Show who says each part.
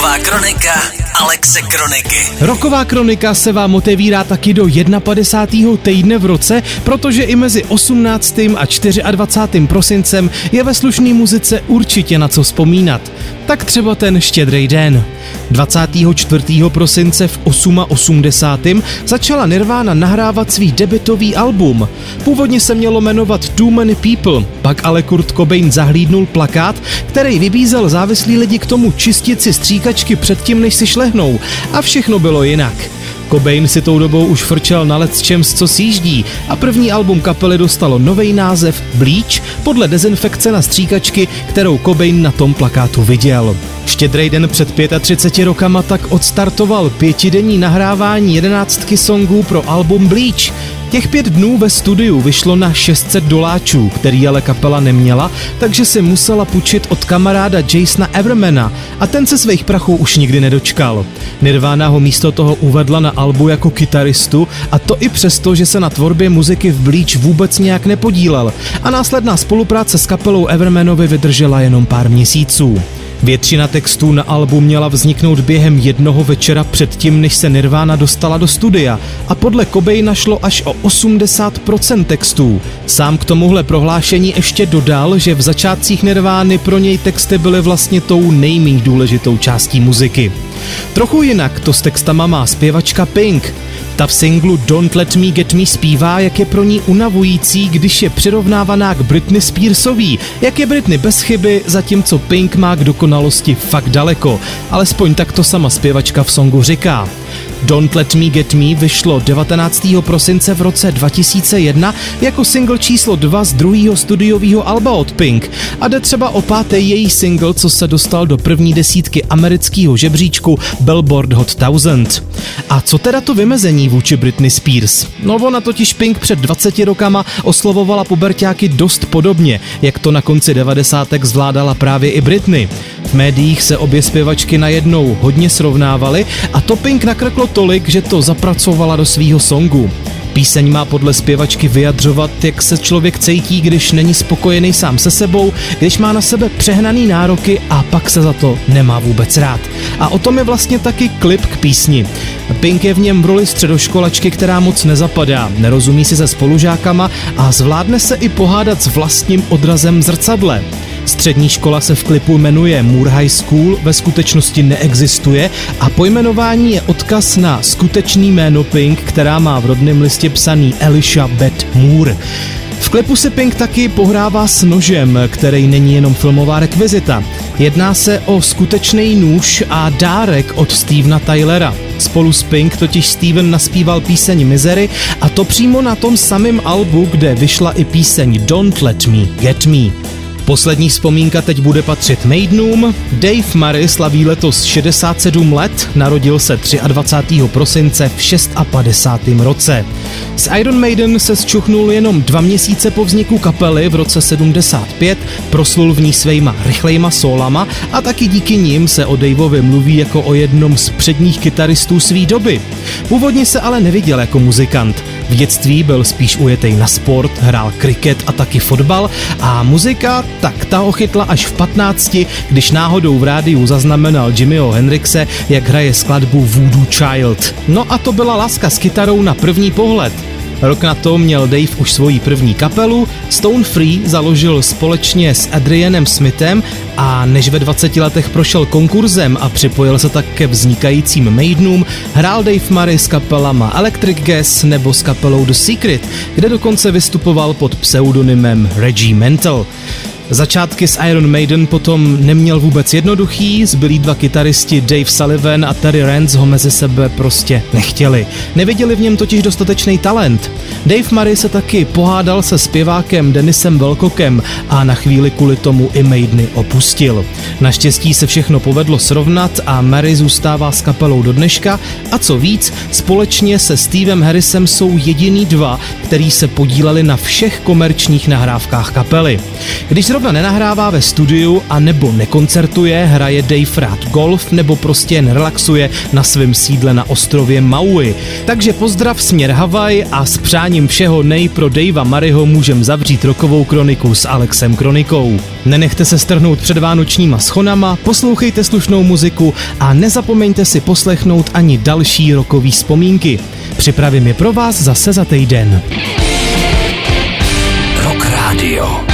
Speaker 1: Roková kronika Alexe Kroniky.
Speaker 2: Roková kronika se vám otevírá taky do 51. týdne v roce, protože i mezi 18. a 24. prosincem je ve slušné muzice určitě na co vzpomínat. Tak třeba ten štědrý den. 24. prosince v 88. začala Nirvana nahrávat svý debitový album. Původně se mělo jmenovat Too Many People, pak ale Kurt Cobain zahlídnul plakát, který vybízel závislí lidi k tomu čistit si stříkačky předtím, než si šlehnou. A všechno bylo jinak. Cobain si tou dobou už frčel na Let's Champs, co sjíždí a první album kapely dostalo nový název Bleach podle dezinfekce na stříkačky, kterou Cobain na tom plakátu viděl. Štědrý den před 35 rokama tak odstartoval pětidenní nahrávání jedenáctky songů pro album Bleach. Těch pět dnů ve studiu vyšlo na 600 doláčů, který ale kapela neměla, takže si musela půjčit od kamaráda Jasona Evermana a ten se svých prachů už nikdy nedočkal. Nirvana ho místo toho uvedla na albu jako kytaristu a to i přesto, že se na tvorbě muziky v Bleach vůbec nějak nepodílel a následná spolupráce s kapelou Evermanovi vydržela jenom pár měsíců. Většina textů na albu měla vzniknout během jednoho večera předtím, než se Nirvana dostala do studia a podle Kobej našlo až o 80% textů. Sám k tomuhle prohlášení ještě dodal, že v začátcích Nirvány pro něj texty byly vlastně tou nejméně důležitou částí muziky. Trochu jinak to s textama má zpěvačka Pink. Ta v singlu Don't Let Me Get Me zpívá, jak je pro ní unavující, když je přirovnávaná k Britney Spearsový, jak je Britney bez chyby, zatímco Pink má k dokonalosti fakt daleko. Alespoň tak to sama zpěvačka v songu říká. Don't Let Me Get Me vyšlo 19. prosince v roce 2001 jako single číslo 2 z druhého studiového alba od Pink a jde třeba o pátý její single, co se dostal do první desítky amerického žebříčku Billboard Hot 1000. A co teda to vymezení vůči Britney Spears? No ona totiž Pink před 20 rokama oslovovala pubertáky dost podobně, jak to na konci 90. zvládala právě i Britney. V médiích se obě zpěvačky najednou hodně srovnávaly a to Pink nakrklo tolik, že to zapracovala do svýho songu. Píseň má podle zpěvačky vyjadřovat, jak se člověk cítí, když není spokojený sám se sebou, když má na sebe přehnaný nároky a pak se za to nemá vůbec rád. A o tom je vlastně taky klip k písni. Pink je v něm v roli středoškolačky, která moc nezapadá, nerozumí si se spolužákama a zvládne se i pohádat s vlastním odrazem zrcadle. Střední škola se v klipu jmenuje Moore High School, ve skutečnosti neexistuje a pojmenování je odkaz na skutečný jméno Pink, která má v rodném listě psaný Elisha Beth Moore. V klipu se Pink taky pohrává s nožem, který není jenom filmová rekvizita. Jedná se o skutečný nůž a dárek od Stevena Tylera. Spolu s Pink totiž Steven naspíval píseň Misery a to přímo na tom samém albu, kde vyšla i píseň Don't Let Me Get Me. Poslední vzpomínka teď bude patřit Maidenům. Dave Murray slaví letos 67 let, narodil se 23. prosince v 56. roce. S Iron Maiden se zčuchnul jenom dva měsíce po vzniku kapely v roce 75, proslul v ní svejma rychlejma solama a taky díky nim se o Daveovi mluví jako o jednom z předních kytaristů své doby. Původně se ale neviděl jako muzikant. V dětství byl spíš ujetej na sport, hrál kriket a taky fotbal a muzika, tak ta ho chytla až v 15, když náhodou v rádiu zaznamenal Jimmyho Hendrixe, jak hraje skladbu Voodoo Child. No a to byla láska s kytarou na první pohled. Rok na to měl Dave už svoji první kapelu, Stone Free založil společně s Adrianem Smithem a než ve 20 letech prošel konkurzem a připojil se tak ke vznikajícím Maidenům, hrál Dave Murray s kapelama Electric Gas nebo s kapelou The Secret, kde dokonce vystupoval pod pseudonymem Reggie Mental. Začátky s Iron Maiden potom neměl vůbec jednoduchý, zbylí dva kytaristi Dave Sullivan a Terry Rance ho mezi sebe prostě nechtěli. Neviděli v něm totiž dostatečný talent. Dave Murray se taky pohádal se zpěvákem Denisem Velkokem a na chvíli kvůli tomu i Maideny opustil. Naštěstí se všechno povedlo srovnat a Murray zůstává s kapelou do dneška a co víc, společně se Stevem Harrisem jsou jediný dva, který se podíleli na všech komerčních nahrávkách kapely. Když Zrovna nenahrává ve studiu a nebo nekoncertuje, hraje Dave rád golf nebo prostě jen relaxuje na svém sídle na ostrově Maui. Takže pozdrav směr Havaj a s přáním všeho nej pro Davea Maryho můžem zavřít rokovou kroniku s Alexem Kronikou. Nenechte se strhnout před vánočníma schonama, poslouchejte slušnou muziku a nezapomeňte si poslechnout ani další rokový vzpomínky. Připravím je pro vás zase za týden. Rock Radio.